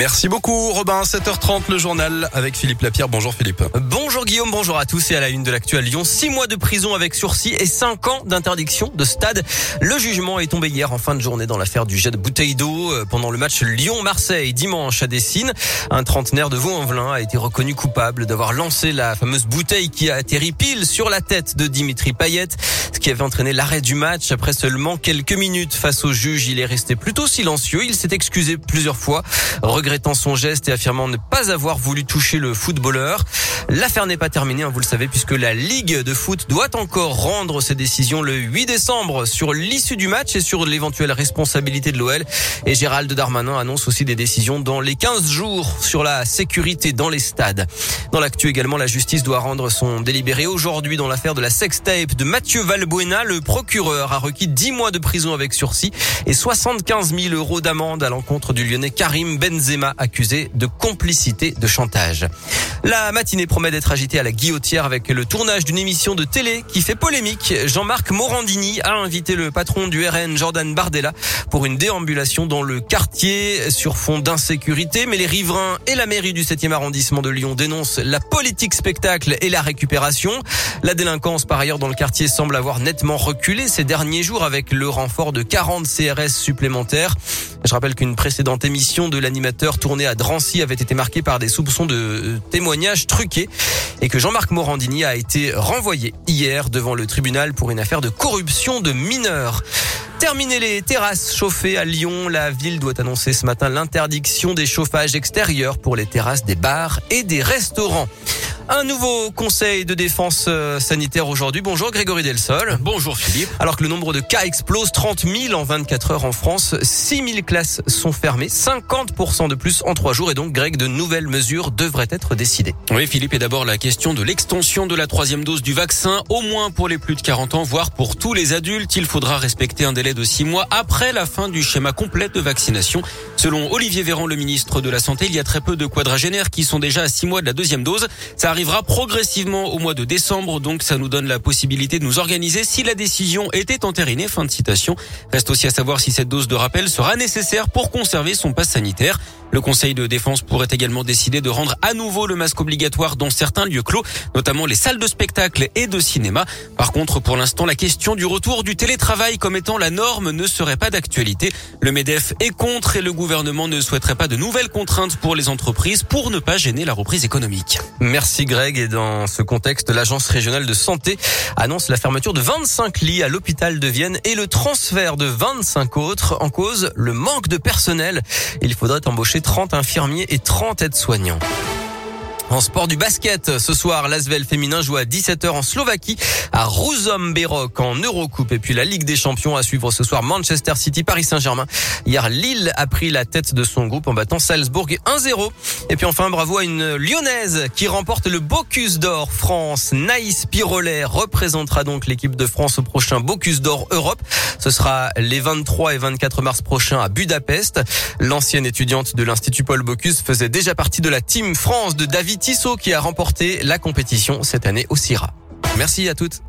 Merci beaucoup Robin, 7h30 le journal avec Philippe Lapierre. Bonjour Philippe. Bonjour Guillaume, bonjour à tous et à la une de l'actu à Lyon. Six mois de prison avec sursis et cinq ans d'interdiction de stade. Le jugement est tombé hier en fin de journée dans l'affaire du jet de bouteille d'eau euh, pendant le match Lyon-Marseille dimanche à Dessine. Un trentenaire de Vaux-en-Velin a été reconnu coupable d'avoir lancé la fameuse bouteille qui a atterri pile sur la tête de Dimitri Payet, qui avait entraîné l'arrêt du match après seulement quelques minutes face au juge. Il est resté plutôt silencieux. Il s'est excusé plusieurs fois regrettant son geste et affirmant ne pas avoir voulu toucher le footballeur. L'affaire n'est pas terminée, hein, vous le savez, puisque la Ligue de foot doit encore rendre ses décisions le 8 décembre sur l'issue du match et sur l'éventuelle responsabilité de l'OL. Et Gérald Darmanin annonce aussi des décisions dans les 15 jours sur la sécurité dans les stades. Dans l'actu également, la justice doit rendre son délibéré aujourd'hui dans l'affaire de la sextape de Mathieu Valbuena. Le procureur a requis 10 mois de prison avec sursis et 75 000 euros d'amende à l'encontre du lyonnais Karim Benzema accusé de complicité de chantage. La matinée promet d'être agitée à la guillotière avec le tournage d'une émission de télé qui fait polémique. Jean-Marc Morandini a invité le patron du RN, Jordan Bardella, pour une déambulation dans le quartier sur fond d'insécurité. Mais les riverains et la mairie du 7e arrondissement de Lyon dénoncent la politique spectacle et la récupération. La délinquance, par ailleurs, dans le quartier semble avoir nettement reculé ces derniers jours avec le renfort de 40 CRS supplémentaires. Je rappelle qu'une précédente émission de l'animateur tournée à Drancy avait été marquée par des soupçons de euh, témoignages truqués et que Jean-Marc Morandini a été renvoyé hier devant le tribunal pour une affaire de corruption de mineurs. Terminer les terrasses chauffées à Lyon. La ville doit annoncer ce matin l'interdiction des chauffages extérieurs pour les terrasses des bars et des restaurants. Un nouveau conseil de défense euh, sanitaire aujourd'hui. Bonjour Grégory Delsol. Bonjour Philippe. Alors que le nombre de cas explose, 30 000 en 24 heures en France, 6 000 classes sont fermées, 50% de plus en trois jours et donc Greg, de nouvelles mesures devraient être décidées. Oui Philippe, et d'abord la question de l'extension de la troisième dose du vaccin, au moins pour les plus de 40 ans, voire pour tous les adultes. Il faudra respecter un délai de 6 mois après la fin du schéma complet de vaccination. Selon Olivier Véran, le ministre de la Santé, il y a très peu de quadragénaires qui sont déjà à 6 mois de la deuxième dose. Ça arrivera progressivement au mois de décembre, donc ça nous donne la possibilité de nous organiser si la décision était entérinée. Fin de citation. Reste aussi à savoir si cette dose de rappel sera nécessaire pour conserver son passe sanitaire. Le Conseil de défense pourrait également décider de rendre à nouveau le masque obligatoire dans certains lieux clos, notamment les salles de spectacle et de cinéma. Par contre, pour l'instant, la question du retour du télétravail comme étant la norme ne serait pas d'actualité. Le MEDEF est contre et le gouvernement ne souhaiterait pas de nouvelles contraintes pour les entreprises pour ne pas gêner la reprise économique. Merci Greg. Et dans ce contexte, l'Agence régionale de santé annonce la fermeture de 25 lits à l'hôpital de Vienne et le transfert de 25 autres en cause le manque de personnel. Il faudrait embaucher 30 infirmiers et 30 aides-soignants. En sport du basket, ce soir, l'Asvel féminin joue à 17h en Slovaquie, à Berok en Eurocoupe. Et puis la Ligue des Champions à suivre ce soir, Manchester City, Paris Saint-Germain. Hier, Lille a pris la tête de son groupe en battant Salzbourg 1-0. Et puis enfin, bravo à une Lyonnaise qui remporte le Bocuse d'Or France. Naïs Pirolet représentera donc l'équipe de France au prochain Bocuse d'Or Europe. Ce sera les 23 et 24 mars prochains à Budapest. L'ancienne étudiante de l'Institut Paul Bocuse faisait déjà partie de la Team France de David Tissot qui a remporté la compétition cette année au CIRA. Merci à toutes.